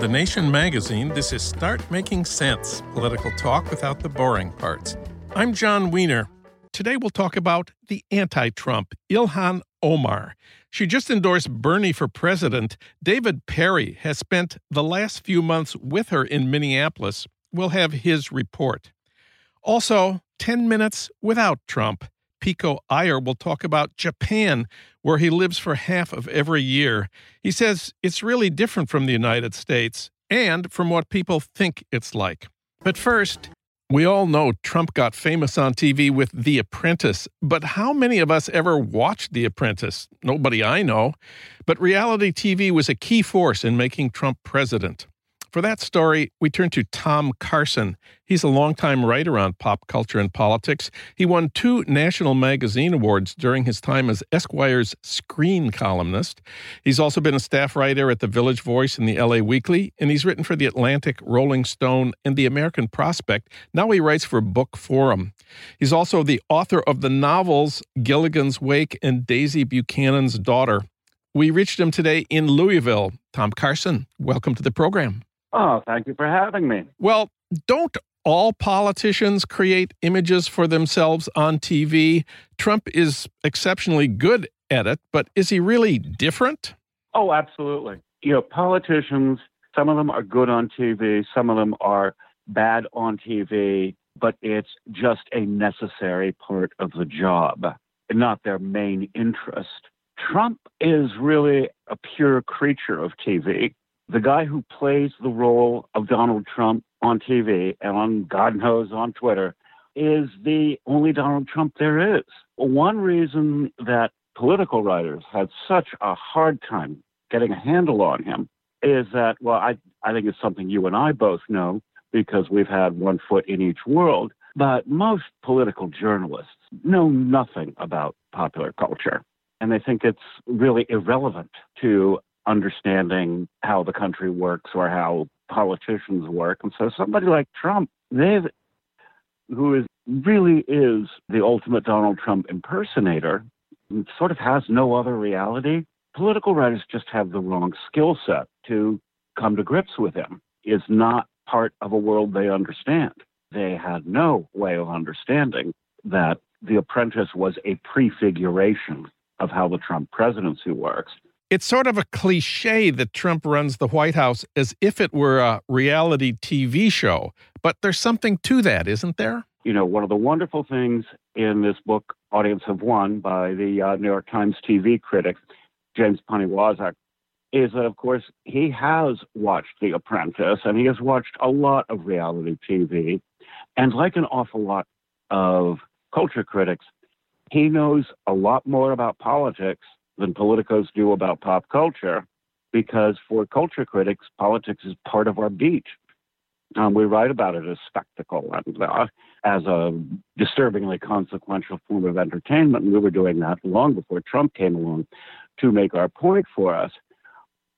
The Nation magazine, this is Start Making Sense political talk without the boring parts. I'm Jon Wiener. Today we'll talk about the anti Trump, Ilhan Omar. She just endorsed Bernie for president. David Perry has spent the last few months with her in Minneapolis. We'll have his report. Also, 10 minutes without Trump. Pico Iyer will talk about Japan, where he lives for half of every year. He says it's really different from the United States and from what people think it's like. But first, we all know Trump got famous on TV with The Apprentice, but how many of us ever watched The Apprentice? Nobody I know. But reality TV was a key force in making Trump president. For that story, we turn to Tom Carson. He's a longtime writer on pop culture and politics. He won two National Magazine Awards during his time as Esquire's screen columnist. He's also been a staff writer at the Village Voice and the LA Weekly, and he's written for the Atlantic, Rolling Stone, and the American Prospect. Now he writes for Bookforum. He's also the author of the novels Gilligan's Wake and Daisy Buchanan's Daughter. We reached him today in Louisville. Tom Carson, welcome to the program. Oh, thank you for having me. Well, don't all politicians create images for themselves on TV? Trump is exceptionally good at it, but is he really different? Oh, absolutely. You know, politicians, some of them are good on TV, some of them are bad on TV, but it's just a necessary part of the job, not their main interest. Trump is really a pure creature of TV the guy who plays the role of Donald Trump on TV and on God knows on Twitter is the only Donald Trump there is. One reason that political writers had such a hard time getting a handle on him is that, well, I, I think it's something you and I both know because we've had one foot in each world, but most political journalists know nothing about popular culture. And they think it's really irrelevant to understanding how the country works or how politicians work. And so somebody like Trump, they've who is really is the ultimate Donald Trump impersonator, sort of has no other reality. Political writers just have the wrong skill set to come to grips with him. Is not part of a world they understand. They had no way of understanding that The Apprentice was a prefiguration of how the Trump presidency works. It's sort of a cliche that Trump runs the White House as if it were a reality TV show, but there's something to that, isn't there? You know, one of the wonderful things in this book, Audience of One, by the uh, New York Times TV critic, James Poniewozik, is that, of course, he has watched The Apprentice and he has watched a lot of reality TV. And like an awful lot of culture critics, he knows a lot more about politics than politicos do about pop culture, because for culture critics, politics is part of our beat. Um, we write about it as spectacle, and uh, as a disturbingly consequential form of entertainment. And we were doing that long before Trump came along to make our point for us.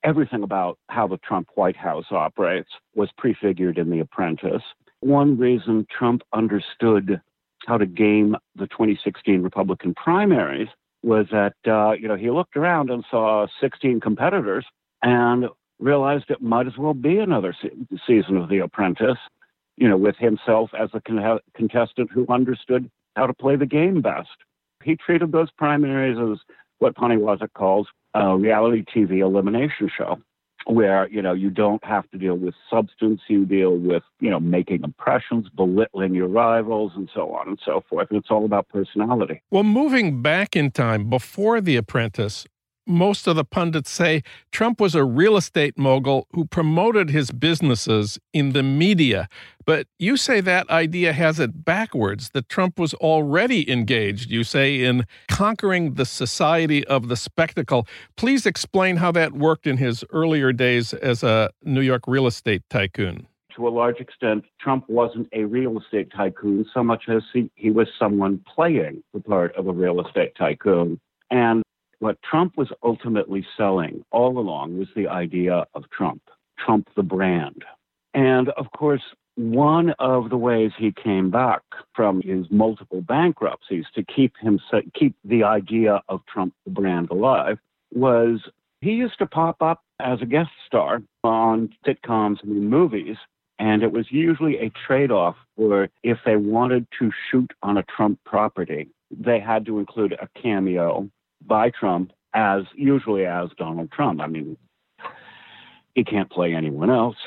Everything about how the Trump White House operates was prefigured in The Apprentice. One reason Trump understood how to game the 2016 Republican primaries was that uh, you know he looked around and saw 16 competitors and realized it might as well be another se- season of The Apprentice, you know, with himself as a con- contestant who understood how to play the game best. He treated those primaries as what Poniewozik calls a reality TV elimination show where you know you don't have to deal with substance you deal with you know making impressions belittling your rivals and so on and so forth. It's all about personality. Well moving back in time before the apprentice most of the pundits say Trump was a real estate mogul who promoted his businesses in the media. But you say that idea has it backwards, that Trump was already engaged, you say, in conquering the society of the spectacle. Please explain how that worked in his earlier days as a New York real estate tycoon. To a large extent, Trump wasn't a real estate tycoon so much as he, he was someone playing the part of a real estate tycoon. And what Trump was ultimately selling all along was the idea of Trump, Trump the brand. And of course, one of the ways he came back from his multiple bankruptcies to keep him keep the idea of Trump the brand alive was he used to pop up as a guest star on sitcoms and movies and it was usually a trade-off where if they wanted to shoot on a Trump property they had to include a cameo by Trump as usually as Donald Trump. I mean, he can't play anyone else.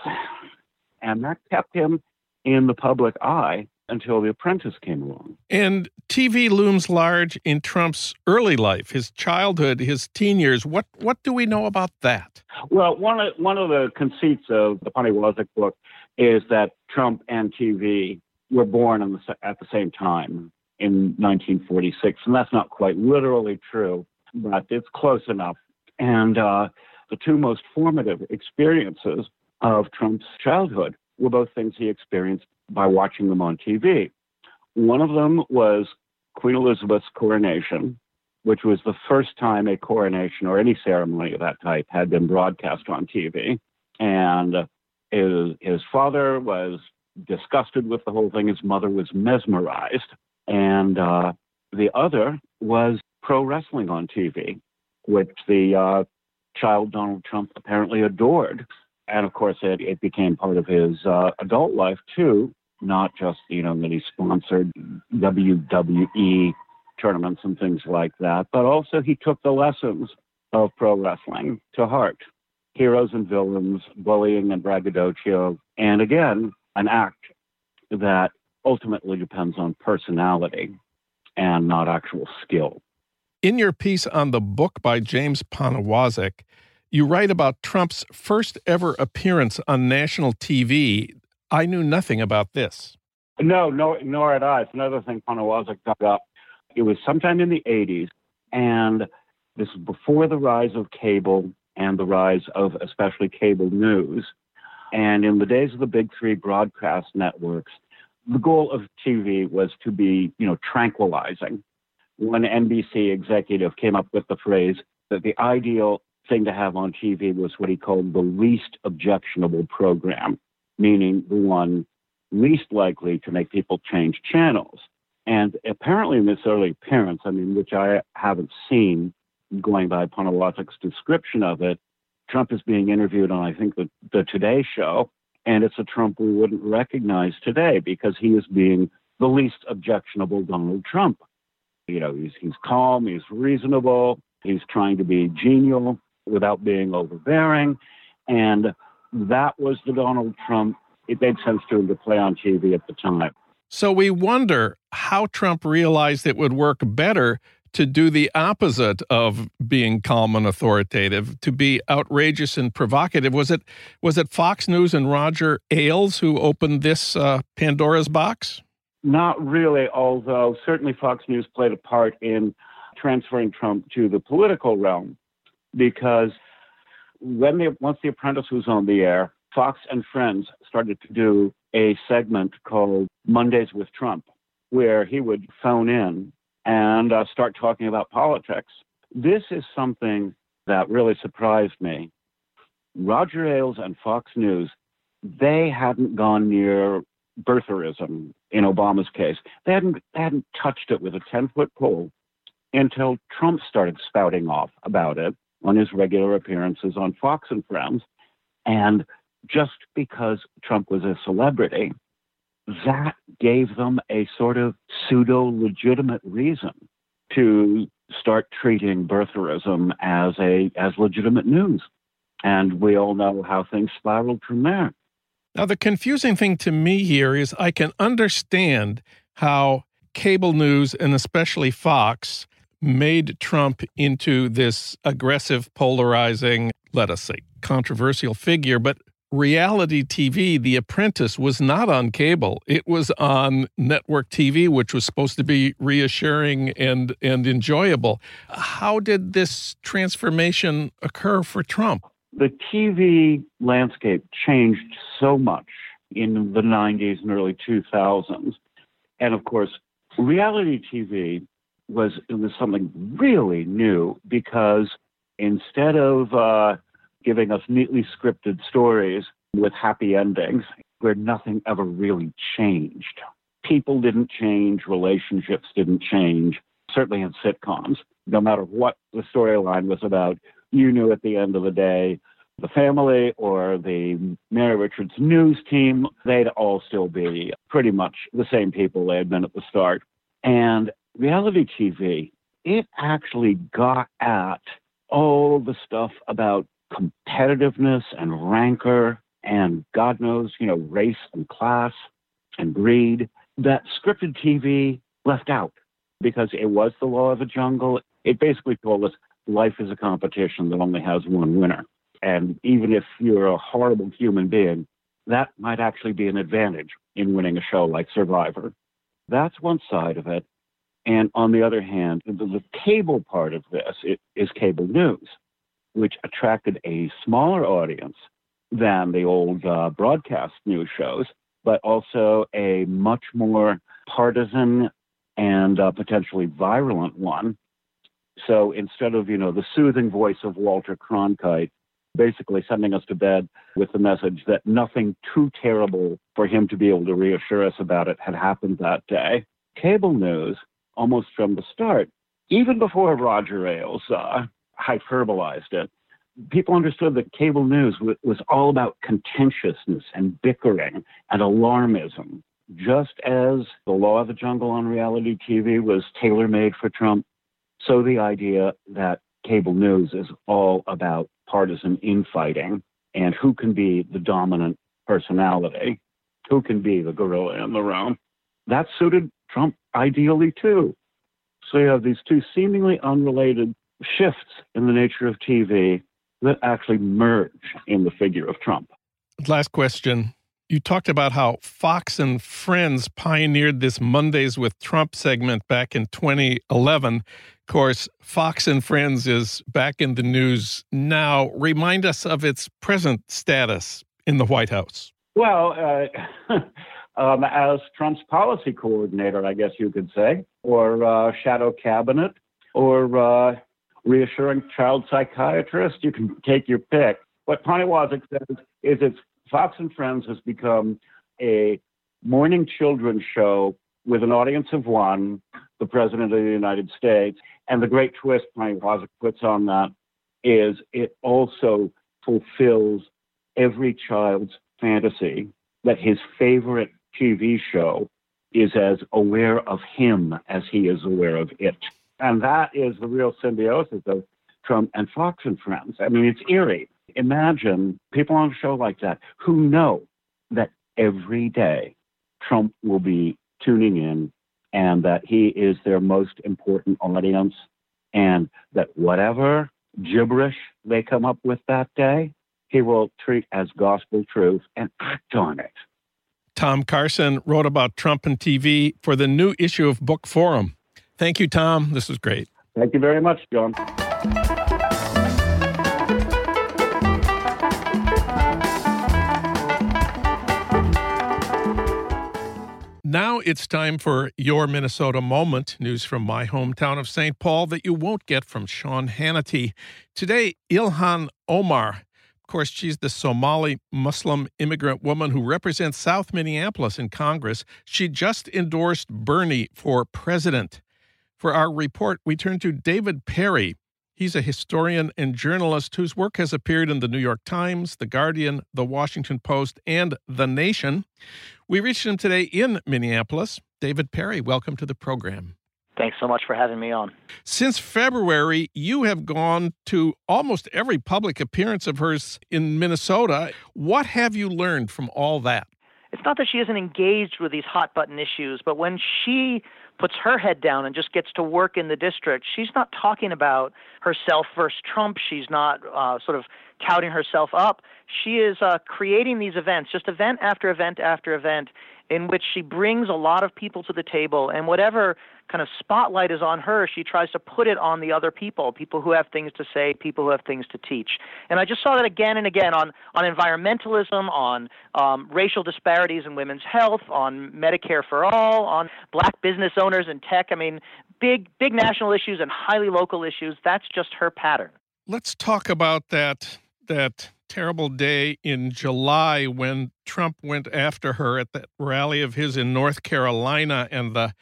And that kept him in the public eye until The Apprentice came along. And TV looms large in Trump's early life, his childhood, his teen years. What what do we know about that? Well, one of one of the conceits of the Poniewozik book is that Trump and TV were born the, at the same time in 1946, and that's not quite literally true but it's close enough. And uh, the two most formative experiences of Trump's childhood were both things he experienced by watching them on TV. One of them was Queen Elizabeth's coronation, which was the first time a coronation or any ceremony of that type had been broadcast on TV. And his, his father was disgusted with the whole thing. His mother was mesmerized. And uh, the other was pro wrestling on TV, which the uh, child Donald Trump apparently adored. And of course, it, it became part of his uh, adult life too, not just, you know, that he sponsored WWE tournaments and things like that, but also he took the lessons of pro wrestling to heart heroes and villains, bullying and braggadocio, and again, an act that ultimately depends on personality and not actual skill. In your piece on the book by James Poniewozik, you write about Trump's first ever appearance on national TV. I knew nothing about this. No, no, nor had I. It's another thing Poniewozik dug up. It was sometime in the 80s, and this was before the rise of cable and the rise of especially cable news. And in the days of the big three broadcast networks, the goal of TV was to be, you know, tranquilizing one NBC executive came up with the phrase that the ideal thing to have on TV was what he called the least objectionable program, meaning the one least likely to make people change channels. And apparently, in this early appearance, I mean, which I haven't seen going by Poniewozik's description of it, Trump is being interviewed on, I think, the, the Today Show. And it's a Trump we wouldn't recognize today because he is being the least objectionable Donald Trump. You know, he's, he's calm, he's reasonable, he's trying to be genial without being overbearing. And that was the Donald Trump it made sense to him to play on TV at the time. So we wonder how Trump realized it would work better to do the opposite of being calm and authoritative, to be outrageous and provocative. Was it was it Fox News and Roger Ailes who opened this uh, Pandora's box? Not really, although certainly Fox News played a part in transferring Trump to the political realm because when the, once The Apprentice was on the air, Fox and Friends started to do a segment called Mondays with Trump, where he would phone in and uh, start talking about politics. This is something that really surprised me. Roger Ailes and Fox News, they hadn't gone near birtherism in Obama's case. They hadn't, they hadn't touched it with a 10 foot pole until Trump started spouting off about it on his regular appearances on Fox and Friends. And just because Trump was a celebrity, that gave them a sort of pseudo legitimate reason to start treating birtherism as a as legitimate news. And we all know how things spiraled from there. Now, the confusing thing to me here is I can understand how cable news and especially Fox made Trump into this aggressive, polarizing, let us say, controversial figure. But reality TV, The Apprentice, was not on cable. It was on network TV, which was supposed to be reassuring and, and enjoyable. How did this transformation occur for Trump? The TV landscape changed so much in the 90s and early 2000s. And of course, reality TV was was something really new because instead of uh, giving us neatly scripted stories with happy endings where nothing ever really changed. People didn't change, relationships didn't change, certainly in sitcoms. No matter what the storyline was about, you knew at the end of the day the family or the Mary Richards news team, they'd all still be pretty much the same people they had been at the start. And reality TV, it actually got at all the stuff about competitiveness and rancor and God knows, you know, race and class and greed that scripted TV left out because it was the law of the jungle. It basically told us life is a competition that only has one winner. And even if you're a horrible human being, that might actually be an advantage in winning a show like Survivor. That's one side of it. And on the other hand, the, the cable part of this is cable news which attracted a smaller audience than the old uh, broadcast news shows, but also a much more partisan and uh, potentially virulent one. So instead of, you know, the soothing voice of Walter Cronkite basically sending us to bed with the message that nothing too terrible for him to be able to reassure us about it had happened that day, cable news, almost from the start, even before Roger Ailes uh, hyperbolized it. People understood that cable news was all about contentiousness and bickering and alarmism. Just as the law of the jungle on reality TV was tailor made for Trump, so the idea that cable news is all about partisan infighting and who can be the dominant personality, who can be the gorilla in the room. That suited Trump ideally too. So you have these two seemingly unrelated shifts in the nature of TV that actually merge in the figure of Trump. Last question. You talked about how Fox and Friends pioneered this Mondays with Trump segment back in 2011. Of course, Fox and Friends is back in the news now. Remind us of its present status in the White House. Well, uh, um, as Trump's policy coordinator, I guess you could say, or uh, shadow cabinet, or uh, reassuring child psychiatrist. You can take your pick. What Poniewozik says is it's Fox and Friends has become a morning children's show with an audience of one, the President of the United States. And the great twist Poniewozik puts on that is it also fulfills every child's fantasy that his favorite TV show is as aware of him as he is aware of it. And that is the real symbiosis of Trump and Fox and Friends. I mean, it's eerie. Imagine people on a show like that who know that every day Trump will be tuning in and that he is their most important audience and that whatever gibberish they come up with that day, he will treat as gospel truth and act on it. Tom Carson wrote about Trump and TV for the new issue of Bookforum. Thank you, Tom. This was great. Thank you very much, Jon. Now it's time for your Minnesota moment. News from my hometown of St. Paul that you won't get from Sean Hannity. Today, Ilhan Omar. Of course, she's the Somali Muslim immigrant woman who represents South Minneapolis in Congress. She just endorsed Bernie for president. For our report, we turn to David Perry. He's a historian and journalist whose work has appeared in the New York Times, The Guardian, The Washington Post, and The Nation. We reached him today in Minneapolis. David Perry, welcome to the program. Thanks so much for having me on. Since February, you have gone to almost every public appearance of hers in Minnesota. What have you learned from all that? It's not that she isn't engaged with these hot button issues, but when she puts her head down and just gets to work in the district, she's not talking about herself versus Trump. She's not uh, sort of touting herself up. She is uh, creating these events, just event after event after event, in which she brings a lot of people to the table, and whatever kind of spotlight is on her, she tries to put it on the other people, people who have things to say, people who have things to teach. And I just saw that again and again on, on environmentalism, on um, racial disparities in women's health, on Medicare for all, on black business owners in tech. I mean, big, big national issues and highly local issues. That's just her pattern. Let's talk about that that terrible day in July when Trump went after her at that rally of his in North Carolina and the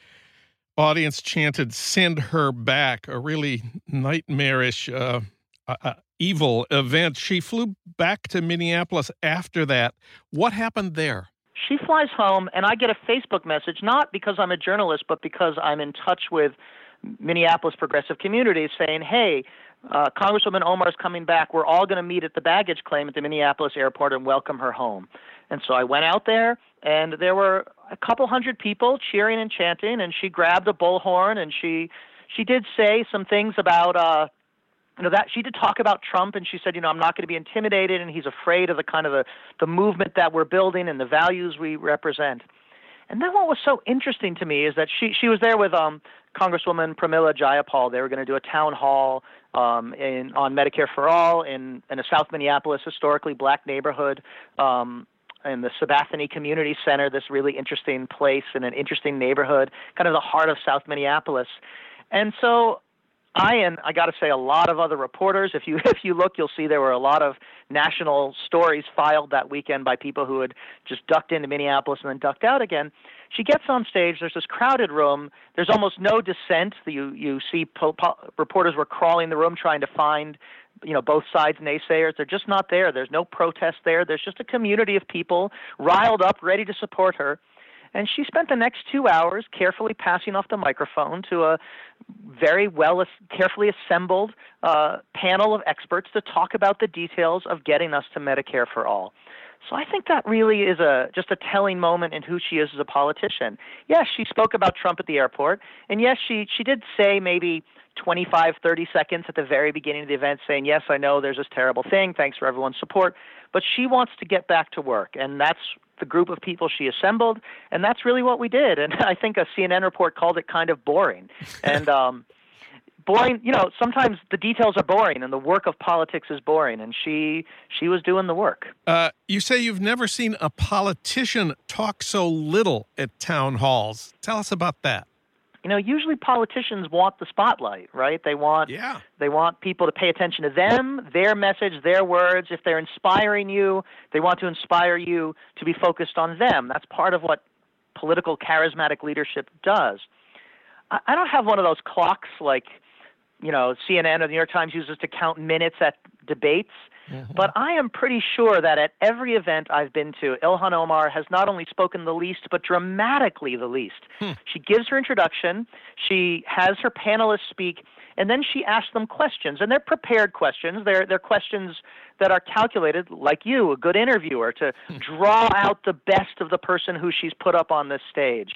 audience chanted "Send her back," a really nightmarish, uh, uh, evil event. She flew back to Minneapolis after that. What happened there? She flies home, and I get a Facebook message, not because I'm a journalist, but because I'm in touch with Minneapolis progressive communities saying, hey, uh, Congresswoman Omar is coming back. We're all going to meet at the baggage claim at the Minneapolis airport and welcome her home. And so I went out there, and there were a couple hundred people cheering and chanting. And she grabbed a bullhorn, and she she did say some things about uh, you know that she did talk about Trump, and she said, you know, I'm not going to be intimidated, and he's afraid of the kind of the the movement that we're building and the values we represent. And then what was so interesting to me is that she she was there with um Congresswoman Pramila Jayapal. They were going to do a town hall um, in on Medicare for All in in a South Minneapolis historically black neighborhood. Um, in the Sabathani Community Center, this really interesting place in an interesting neighborhood, kind of the heart of South Minneapolis. And so I and I got to say a lot of other reporters. If you if you look, you'll see there were a lot of national stories filed that weekend by people who had just ducked into Minneapolis and then ducked out again. She gets on stage. There's this crowded room. There's almost no dissent. You you see po- po- reporters were crawling the room trying to find you know both sides naysayers they're just not there there's no protest there there's just a community of people riled up ready to support her and she spent the next two hours carefully passing off the microphone to a very well, carefully assembled uh, panel of experts to talk about the details of getting us to Medicare for all. So I think that really is a just a telling moment in who she is as a politician. Yes, she spoke about Trump at the airport, and yes, she she did say maybe 25, 30 seconds at the very beginning of the event saying, "Yes, I know there's this terrible thing. Thanks for everyone's support." But she wants to get back to work, and that's the group of people she assembled, and that's really what we did. And I think a CNN report called it kind of boring. And um, boring, you know, sometimes the details are boring, and the work of politics is boring. And she she was doing the work. Uh, you say you've never seen a politician talk so little at town halls. Tell us about that you know usually politicians want the spotlight right? They want yeah. they want people to pay attention to them their message their words. If they're inspiring you they want to inspire you to be focused on them. That's part of what political charismatic leadership does. I, I don't have one of those clocks like you know cnn or the new york times uses to count minutes at debates Mm-hmm. But I am pretty sure that at every event I've been to, Ilhan Omar has not only spoken the least, but dramatically the least. Hmm. She gives her introduction, she has her panelists speak, and then she asks them questions. And they're prepared questions. They're, they're questions that are calculated, like you, a good interviewer, to hmm. draw out the best of the person who she's put up on this stage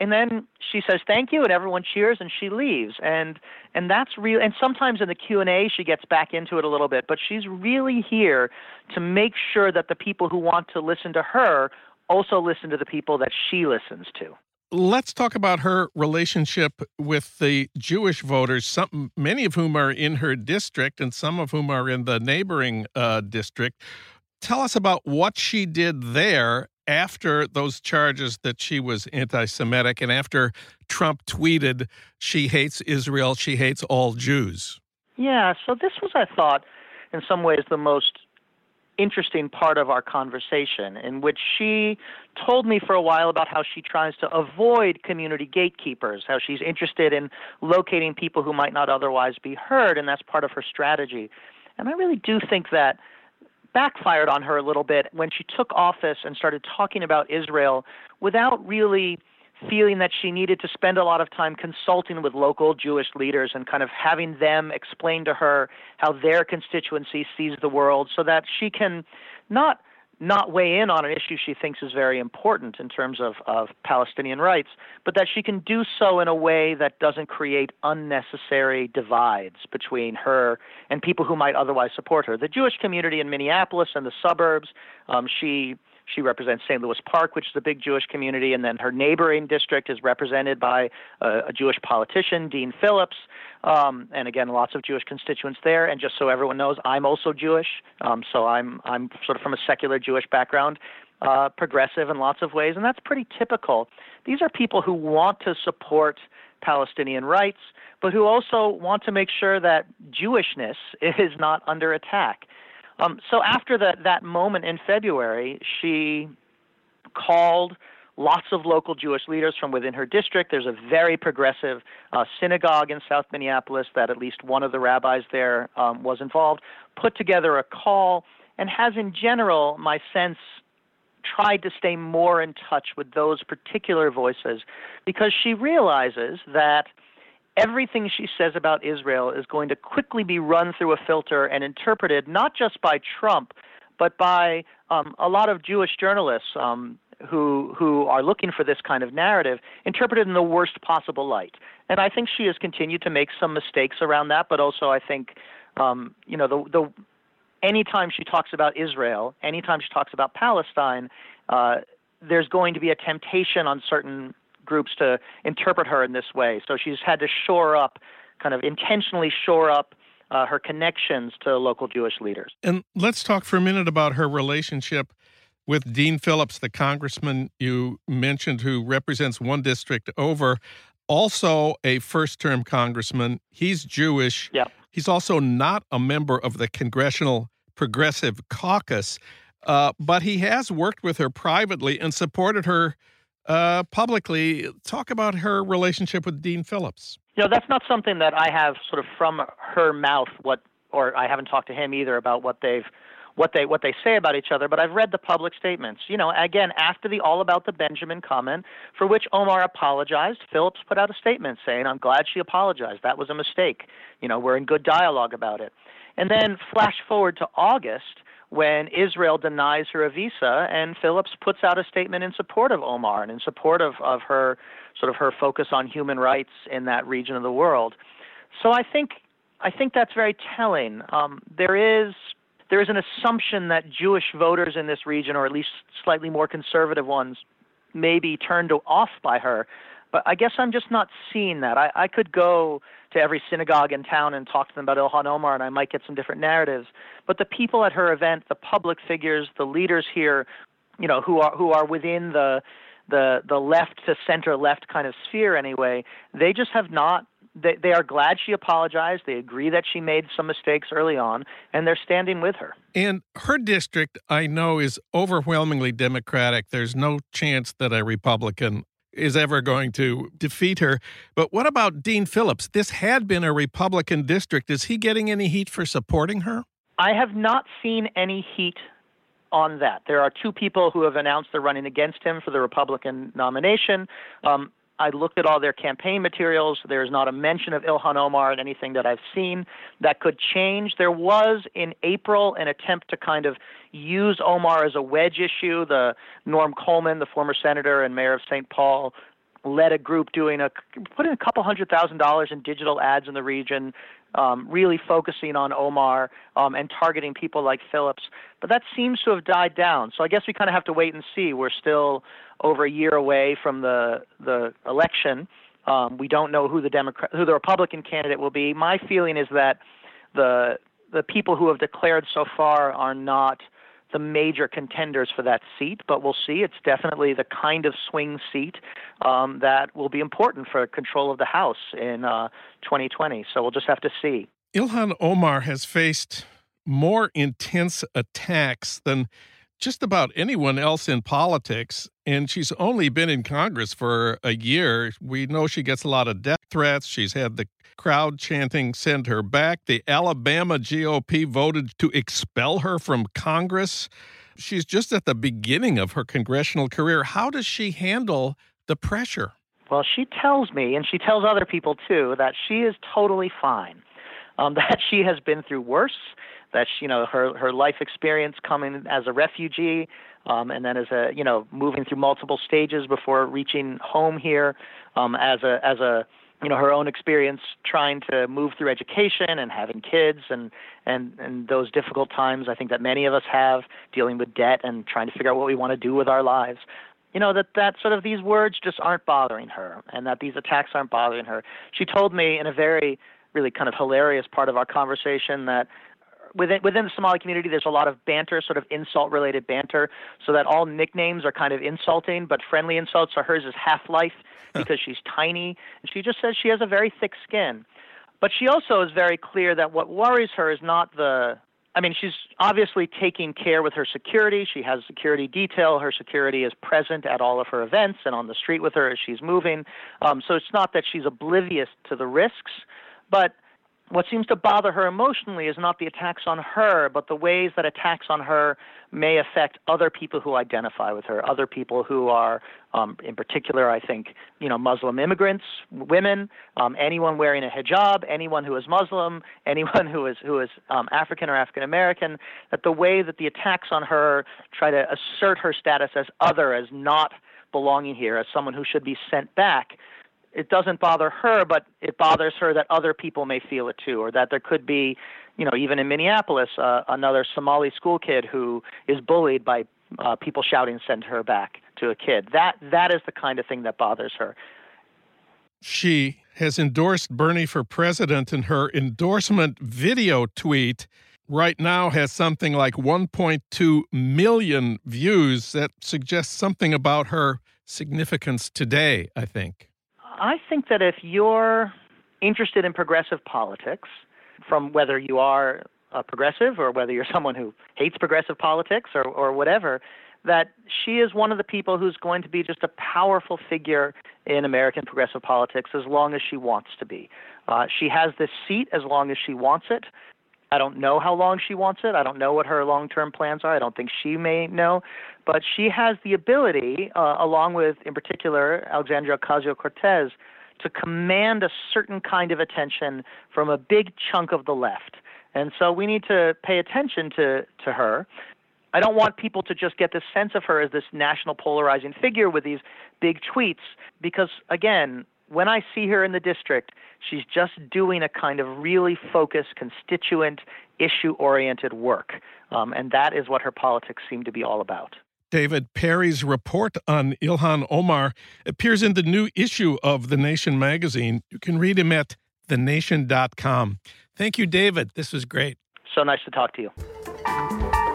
and then she says thank you and everyone cheers and she leaves and and that's real and sometimes in the q&a she gets back into it a little bit but she's really here to make sure that the people who want to listen to her also listen to the people that she listens to Let's talk about her relationship with the Jewish voters, some, many of whom are in her district and some of whom are in the neighboring uh, district. Tell us about what she did there after those charges that she was anti Semitic and after Trump tweeted she hates Israel, she hates all Jews. Yeah, so this was, I thought, in some ways the most interesting part of our conversation, in which she told me for a while about how she tries to avoid community gatekeepers, how she's interested in locating people who might not otherwise be heard, and that's part of her strategy. And I really do think that backfired on her a little bit when she took office and started talking about Israel without really feeling that she needed to spend a lot of time consulting with local Jewish leaders and kind of having them explain to her how their constituency sees the world so that she can not not weigh in on an issue she thinks is very important in terms of, of Palestinian rights, but that she can do so in a way that doesn't create unnecessary divides between her and people who might otherwise support her. The Jewish community in Minneapolis and the suburbs, um, she she represents St. Louis Park, which is a big Jewish community, and then her neighboring district is represented by a, a Jewish politician, Dean Phillips, um, and again, lots of Jewish constituents there. And just so everyone knows, I'm also Jewish, um, so I'm I'm sort of from a secular Jewish background. Uh, progressive in lots of ways, and that's pretty typical. These are people who want to support Palestinian rights, but who also want to make sure that Jewishness is not under attack. Um, so after that that moment in February, she called lots of local Jewish leaders from within her district. There's a very progressive uh, synagogue in South Minneapolis that at least one of the rabbis there um, was involved. Put together a call and has, in general, my sense, tried to stay more in touch with those particular voices because she realizes that everything she says about Israel is going to quickly be run through a filter and interpreted not just by Trump, but by um, a lot of Jewish journalists um, who who are looking for this kind of narrative, interpreted in the worst possible light. And I think she has continued to make some mistakes around that, but also I think um, you know the the anytime she talks about Israel, anytime she talks about Palestine, uh, there's going to be a temptation on certain groups to interpret her in this way. So she's had to shore up, kind of intentionally shore up uh, her connections to local Jewish leaders. And let's talk for a minute about her relationship with Dean Phillips, the congressman you mentioned, who represents one district over, also a first term congressman. He's Jewish. Yeah. He's also not a member of the Congressional Progressive Caucus, uh, but he has worked with her privately and supported her uh, publicly. Talk about her relationship with Dean Phillips. You know, that's not something that I have sort of from her mouth. What, or I haven't talked to him either about what they've what they what they say about each other, but I've read the public statements. You know, again, after the all about the Benjamin comment, for which Omar apologized, Phillips put out a statement saying, "I'm glad she apologized. That was a mistake. You know, we're in good dialogue about it." And then flash forward to August, when Israel denies her a visa, and Phillips puts out a statement in support of Omar and in support of, of her sort of her focus on human rights in that region of the world. So I think I think that's very telling. Um, there is there is an assumption that Jewish voters in this region, or at least slightly more conservative ones, may be turned off by her. But I guess I'm just not seeing that. I, I could go to every synagogue in town and talk to them about Ilhan Omar, and I might get some different narratives. But the people at her event, the public figures, the leaders here, you know, who are who are within the the the left to center left kind of sphere anyway, they just have not they, they are glad she apologized. They agree that she made some mistakes early on, and they're standing with her. And her district, I know, is overwhelmingly Democratic. There's no chance that a Republican is ever going to defeat her. But what about Dean Phillips? This had been a Republican district. Is he getting any heat for supporting her? I have not seen any heat on that. There are two people who have announced they're running against him for the Republican nomination. Um, I looked at all their campaign materials. There's not a mention of Ilhan Omar in anything that I've seen. That could change. There was in April an attempt to kind of use Omar as a wedge issue. The Norm Coleman, the former senator and mayor of St. Paul, led a group doing a putting a couple hundred thousand dollars in digital ads in the region, um, really focusing on Omar um, and targeting people like Phillips. But that seems to have died down. So I guess we kind of have to wait and see. We're still over a year away from the the election. Um, we don't know who the Democrat, who the Republican candidate will be. My feeling is that the the people who have declared so far are not the major contenders for that seat, but we'll see. It's definitely the kind of swing seat um, that will be important for control of the House in uh, 2020. So we'll just have to see. Ilhan Omar has faced more intense attacks than just about anyone else in politics. And she's only been in Congress for a year. We know she gets a lot of death threats. She's had the crowd chanting, send her back. The Alabama GOP voted to expel her from Congress. She's just at the beginning of her congressional career. How does she handle the pressure? Well, she tells me, and she tells other people too, that she is totally fine. Um, that she has been through worse that you know her her life experience coming as a refugee um, and then as a you know moving through multiple stages before reaching home here um, as a as a you know her own experience trying to move through education and having kids and and and those difficult times I think that many of us have dealing with debt and trying to figure out what we want to do with our lives. You know that that sort of these words just aren't bothering her and that these attacks aren't bothering her. She told me in a very really kind of hilarious part of our conversation that within within the Somali community, there's a lot of banter, sort of insult-related banter, so that all nicknames are kind of insulting, but friendly insults. So hers is Half Life because she's tiny, and she just says she has a very thick skin. But she also is very clear that what worries her is not the I mean, she's obviously taking care with her security. She has security detail. Her security is present at all of her events and on the street with her as she's moving. Um, so it's not that she's oblivious to the risks, but what seems to bother her emotionally is not the attacks on her, but the ways that attacks on her may affect other people who identify with her, other people who are, um, in particular, I think, you know, Muslim immigrants, women, um, anyone wearing a hijab, anyone who is Muslim, anyone who is who is um, African or African American. That the way that the attacks on her try to assert her status as other, as not belonging here, as someone who should be sent back, it doesn't bother her, but it bothers her that other people may feel it too, or that there could be, you know, even in Minneapolis, uh, another Somali school kid who is bullied by uh, people shouting "send her back" to a kid. That that is the kind of thing that bothers her. She has endorsed Bernie for president, and her endorsement video tweet right now has something like 1.2 million views. That suggests something about her significance today. I think. I think that if you're interested in progressive politics, from whether you are a progressive or whether you're someone who hates progressive politics or, or whatever, that she is one of the people who's going to be just a powerful figure in American progressive politics as long as she wants to be. Uh, she has this seat as long as she wants it. I don't know how long she wants it. I don't know what her long term plans are. I don't think she may know. But she has the ability, uh, along with, in particular, Alexandria Ocasio Cortez, to command a certain kind of attention from a big chunk of the left. And so we need to pay attention to, to her. I don't want people to just get this sense of her as this national polarizing figure with these big tweets, because, again, when I see her in the district, she's just doing a kind of really focused, constituent, issue oriented work. Um, and that is what her politics seem to be all about. David Perry's report on Ilhan Omar appears in the new issue of The Nation magazine. You can read him at thenation.com. Thank you, David. This was great. So nice to talk to you.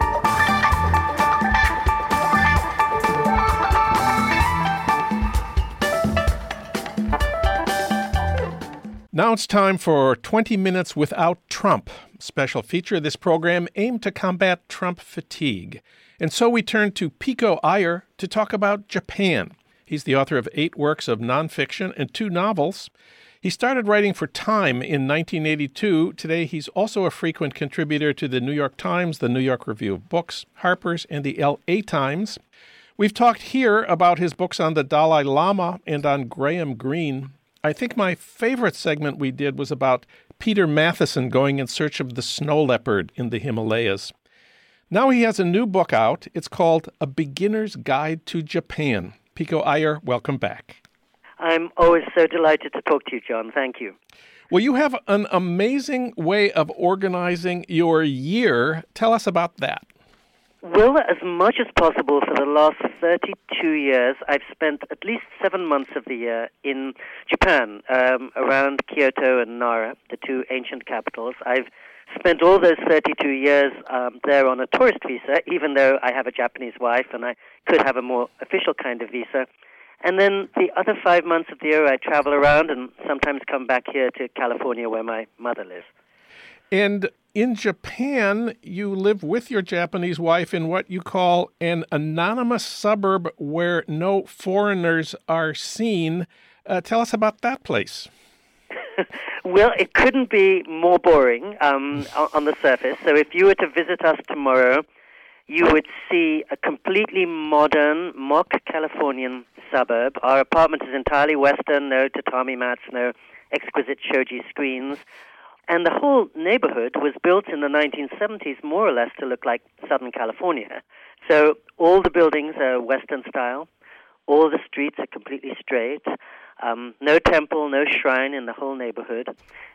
Now it's time for 20 Minutes Without Trump, special feature of this program aimed to combat Trump fatigue. And so we turn to Pico Iyer to talk about Japan. He's the author of eight works of nonfiction and two novels. He started writing for Time in 1982. Today, he's also a frequent contributor to the New York Times, the New York Review of Books, Harper's, and the LA Times. We've talked here about his books on the Dalai Lama and on Graham Greene. I think my favorite segment we did was about Peter Matthiessen going in search of the snow leopard in the Himalayas. Now he has a new book out. It's called A Beginner's Guide to Japan. Pico Iyer, welcome back. I'm always so delighted to talk to you, Jon. Thank you. Well, you have an amazing way of organizing your year. Tell us about that. Well, as much as possible for the last 32 years, I've spent at least seven months of the year in Japan, um, around Kyoto and Nara, the two ancient capitals. I've spent all those 32 years um, there on a tourist visa, even though I have a Japanese wife and I could have a more official kind of visa. And then the other five months of the year, I travel around and sometimes come back here to California where my mother lives. And in Japan, you live with your Japanese wife in what you call an anonymous suburb where no foreigners are seen. Uh, tell us about that place. well, it couldn't be more boring um, on the surface. So if you were to visit us tomorrow, you would see a completely modern, mock Californian suburb. Our apartment is entirely Western, no tatami mats, no exquisite shoji screens. And the whole neighborhood was built in the 1970s more or less to look like Southern California. So all the buildings are Western style, all the streets are completely straight. Um, no temple, no shrine in the whole neighborhood.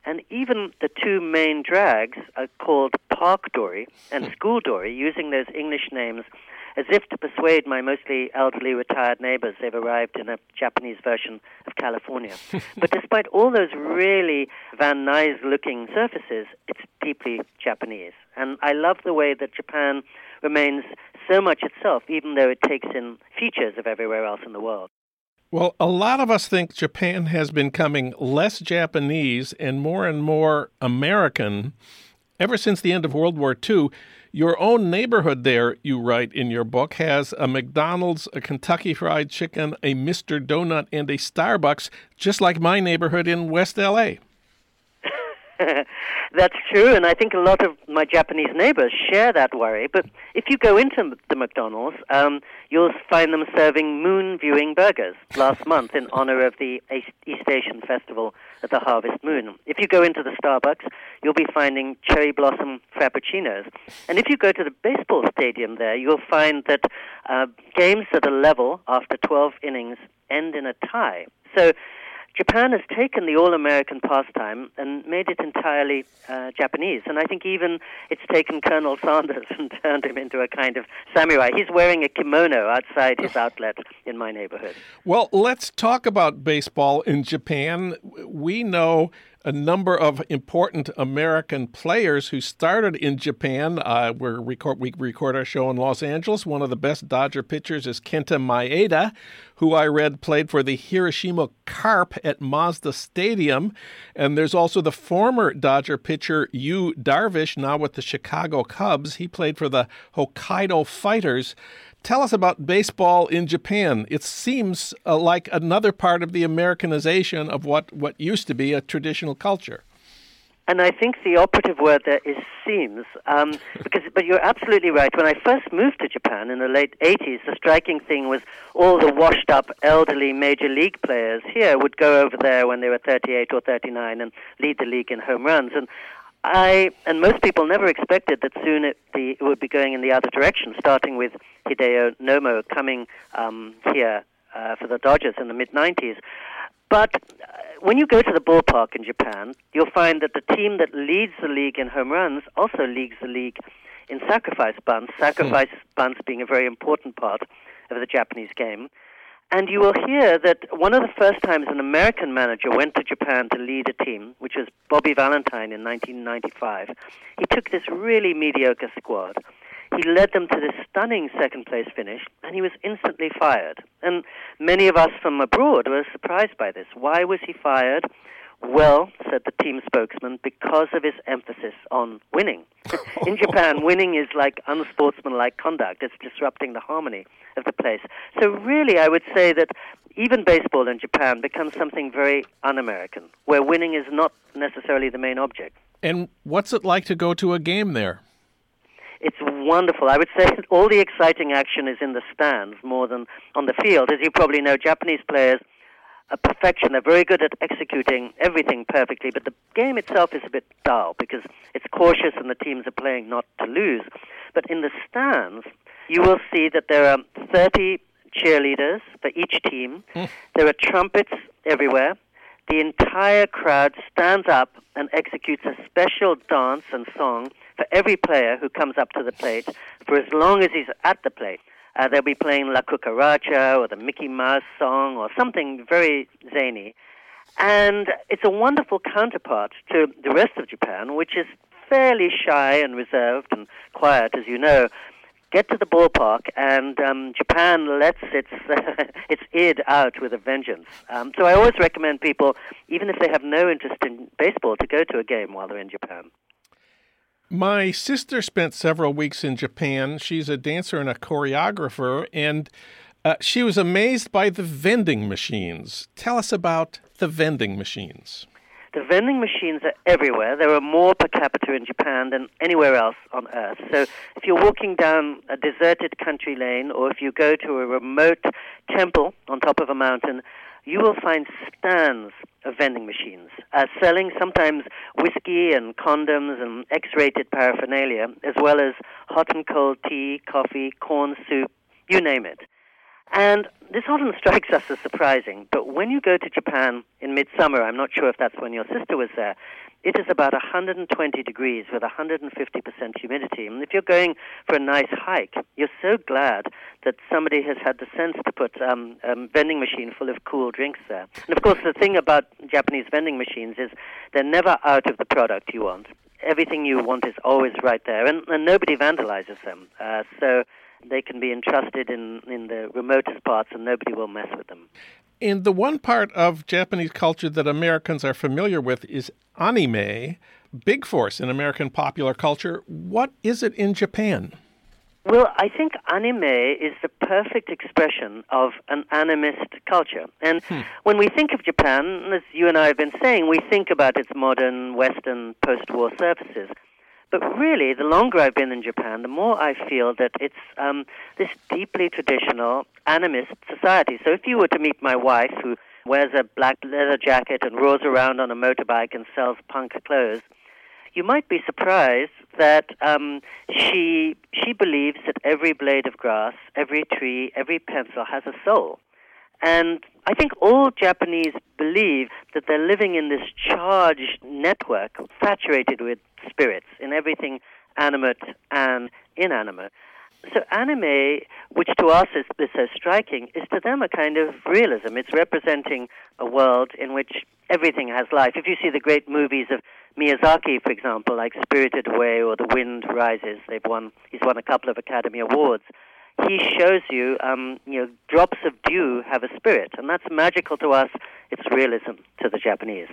And even the two main drags are called Park Dori and School Dori, using those English names as if to persuade my mostly elderly retired neighbors they've arrived in a Japanese version of California. but despite all those really Van Nuys looking surfaces, it's deeply Japanese. And I love the way that Japan remains so much itself, even though it takes in features of everywhere else in the world. Well, a lot of us think Japan has been coming less Japanese and more and more American ever since the end of World War II. Your own neighborhood there, you write in your book, has a McDonald's, a Kentucky Fried Chicken, a Mr. Donut, and a Starbucks, just like my neighborhood in West LA. That's true, and I think a lot of my Japanese neighbors share that worry. But if you go into the McDonald's, um, you'll find them serving moon viewing burgers last month in honor of the East Asian Festival of the Harvest Moon. If you go into the Starbucks, you'll be finding cherry blossom frappuccinos. And if you go to the baseball stadium there, you'll find that uh, games that are level after 12 innings end in a tie. So Japan has taken the all American pastime and made it entirely uh, Japanese. And I think even it's taken Colonel Sanders and turned him into a kind of samurai. He's wearing a kimono outside his outlet in my neighborhood. Well, let's talk about baseball in Japan. We know a number of important American players who started in Japan. Uh, record, we record our show in Los Angeles. One of the best Dodger pitchers is Kenta Maeda, who I read played for the Hiroshima Carp at Mazda Stadium. And there's also the former Dodger pitcher Yu Darvish, now with the Chicago Cubs. He played for the Hokkaido Fighters. Tell us about baseball in Japan. It seems uh, like another part of the Americanization of what, what used to be a traditional culture. And I think the operative word there is seems, um, because but you're absolutely right. When I first moved to Japan in the late 80s, the striking thing was all the washed-up elderly major league players here would go over there when they were 38 or 39 and lead the league in home runs. And I and most people never expected that soon it, the, it would be going in the other direction, starting with Hideo Nomo coming um, here uh, for the Dodgers in the mid 90s. But uh, when you go to the ballpark in Japan, you'll find that the team that leads the league in home runs also leads the league in sacrifice bunts, sacrifice bunts being a very important part of the Japanese game. And you will hear that one of the first times an American manager went to Japan to lead a team, which was Bobby Valentine in 1995, he took this really mediocre squad. He led them to this stunning second place finish, and he was instantly fired. And many of us from abroad were surprised by this. Why was he fired? Well, said the team spokesman, because of his emphasis on winning. in Japan, winning is like unsportsmanlike conduct. It's disrupting the harmony of the place. So, really, I would say that even baseball in Japan becomes something very un American, where winning is not necessarily the main object. And what's it like to go to a game there? It's wonderful. I would say all the exciting action is in the stands more than on the field. As you probably know, Japanese players a perfection. They're very good at executing everything perfectly, but the game itself is a bit dull because it's cautious and the teams are playing not to lose. But in the stands, you will see that there are 30 cheerleaders for each team. Hmm. there are trumpets everywhere. the entire crowd stands up and executes a special dance and song for every player who comes up to the plate for as long as he's at the plate. Uh, they'll be playing La Cucaracha or the Mickey Mouse song or something very zany. And it's a wonderful counterpart to the rest of Japan, which is fairly shy and reserved and quiet, as you know. Get to the ballpark, and um, Japan lets its its id out with a vengeance. Um, so I always recommend people, even if they have no interest in baseball, to go to a game while they're in Japan. My sister spent several weeks in Japan. She's a dancer and a choreographer, and uh, she was amazed by the vending machines. Tell us about the vending machines. The vending machines are everywhere. There are more per capita in Japan than anywhere else on earth. So if you're walking down a deserted country lane or if you go to a remote temple on top of a mountain, you will find stands of vending machines uh, selling sometimes whiskey and condoms and X-rated paraphernalia, as well as hot and cold tea, coffee, corn soup, you name it. And this often strikes us as surprising, but when you go to Japan in midsummer, I'm not sure if that's when your sister was there, it is about 120 degrees with 150% humidity. And if you're going for a nice hike, you're so glad that somebody has had the sense to put um, a vending machine full of cool drinks there. And of course, the thing about Japanese vending machines is they're never out of the product you want. Everything you want is always right there, and, and nobody vandalizes them. Uh, so they can be entrusted in, in the remotest parts, and nobody will mess with them. And the one part of Japanese culture that Americans are familiar with is anime, big force in American popular culture. What is it in Japan? Well, I think anime is the perfect expression of an animist culture. And hmm. when we think of Japan, as you and I have been saying, we think about its modern, Western, post war surfaces. But really, the longer I've been in Japan, the more I feel that it's um, this deeply traditional animist society. So if you were to meet my wife, who wears a black leather jacket and roars around on a motorbike and sells punk clothes, you might be surprised that um, she she believes that every blade of grass, every tree, every pencil has a soul. And I think all Japanese believe that they're living in this charged network saturated with spirits in everything animate and inanimate. So anime, which to us is, is so striking, is to them a kind of realism. It's representing a world in which everything has life. If you see the great movies of Miyazaki, for example, like Spirited Away or The Wind Rises, they've won. He's won a couple of Academy Awards he shows you, um, you know, drops of dew have a spirit, and that's magical to us. It's realism to the Japanese.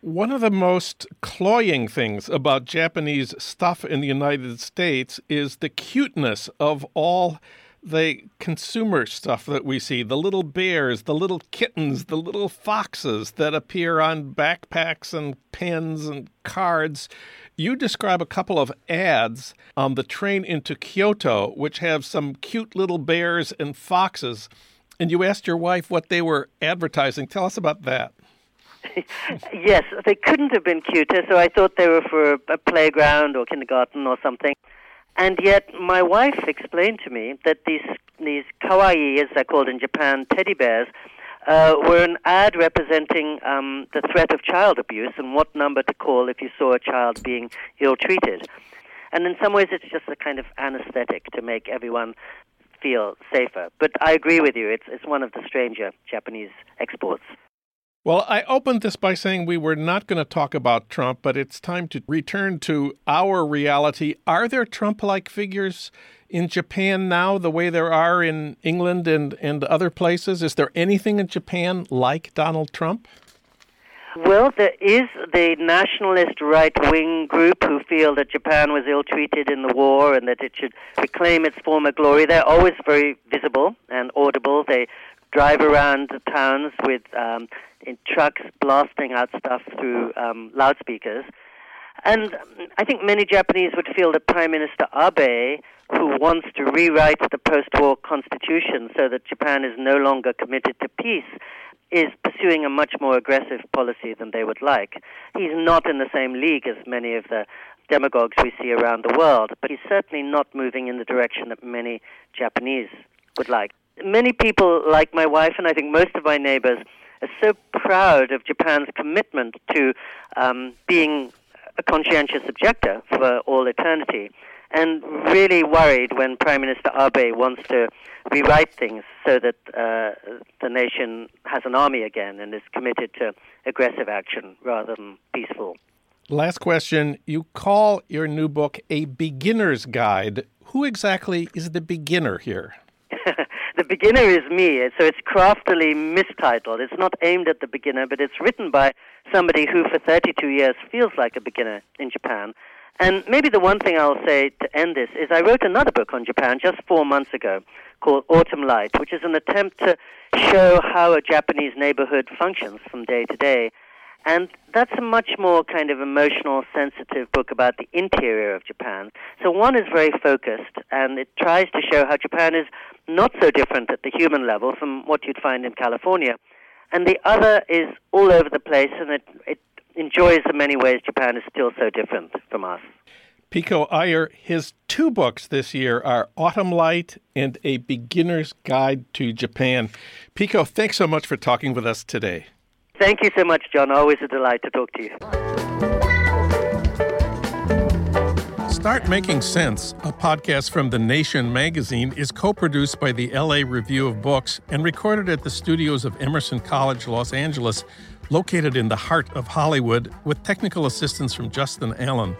One of the most cloying things about Japanese stuff in the United States is the cuteness of all the consumer stuff that we see the little bears, the little kittens, the little foxes that appear on backpacks and pens and cards. You describe a couple of ads on the train into Kyoto, which have some cute little bears and foxes. And you asked your wife what they were advertising. Tell us about that. yes, they couldn't have been cuter, so I thought they were for a playground or kindergarten or something. And yet, my wife explained to me that these these kawaii, as they're called in Japan, teddy bears, uh, were an ad representing um, the threat of child abuse and what number to call if you saw a child being ill treated. And in some ways, it's just a kind of anesthetic to make everyone feel safer. But I agree with you; it's it's one of the stranger Japanese exports. Well, I opened this by saying we were not going to talk about Trump, but it's time to return to our reality. Are there Trump like figures in Japan now the way there are in England and, and other places? Is there anything in Japan like Donald Trump? Well, there is the nationalist right wing group who feel that Japan was ill treated in the war and that it should reclaim its former glory. They're always very visible and audible. They drive around the towns with um, trucks blasting out stuff through um, loudspeakers. And I think many Japanese would feel that Prime Minister Abe, who wants to rewrite the post war constitution so that Japan is no longer committed to peace, is pursuing a much more aggressive policy than they would like. He's not in the same league as many of the demagogues we see around the world, but he's certainly not moving in the direction that many Japanese would like. Many people, like my wife and I think most of my neighbors, are so proud of Japan's commitment to um, being a conscientious objector for all eternity, and really worried when Prime Minister Abe wants to rewrite things so that uh, the nation has an army again and is committed to aggressive action rather than peaceful. Last question. You call your new book a beginner's guide. Who exactly is the beginner here? the beginner is me, so it's craftily mistitled. It's not aimed at the beginner, but it's written by somebody who, for 32 years, feels like a beginner in Japan. And maybe the one thing I'll say to end this is I wrote another book on Japan just four months ago called Autumn Light, which is an attempt to show how a Japanese neighborhood functions from day to day. And that's a much more kind of emotional, sensitive book about the interior of Japan. So one is very focused, and it tries to show how Japan is not so different at the human level from what you'd find in California. And the other is all over the place, and it, it enjoys the many ways Japan is still so different from us. Pico Iyer, his two books this year are Autumn Light and A Beginner's Guide to Japan. Pico, thanks so much for talking with us today. Thank you so much, Jon. Always a delight to talk to you. Start Making Sense, a podcast from The Nation magazine, is co produced by the LA Review of Books and recorded at the studios of Emerson College, Los Angeles, located in the heart of Hollywood, with technical assistance from Justin Allen.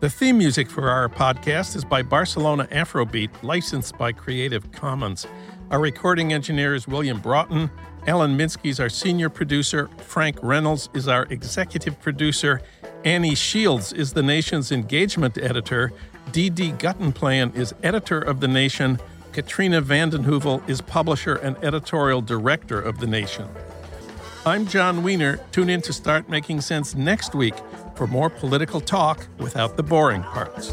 The theme music for our podcast is by Barcelona Afrobeat, licensed by Creative Commons. Our recording engineer is William Broughton. Alan Minsky is our senior producer. Frank Reynolds is our executive producer. Annie Shields is the nation's engagement editor. D.D. Guttenplan is editor of The Nation. Katrina vanden Heuvel is publisher and editorial director of The Nation. I'm Jon Wiener. Tune in to Start Making Sense next week for more political talk without the boring parts.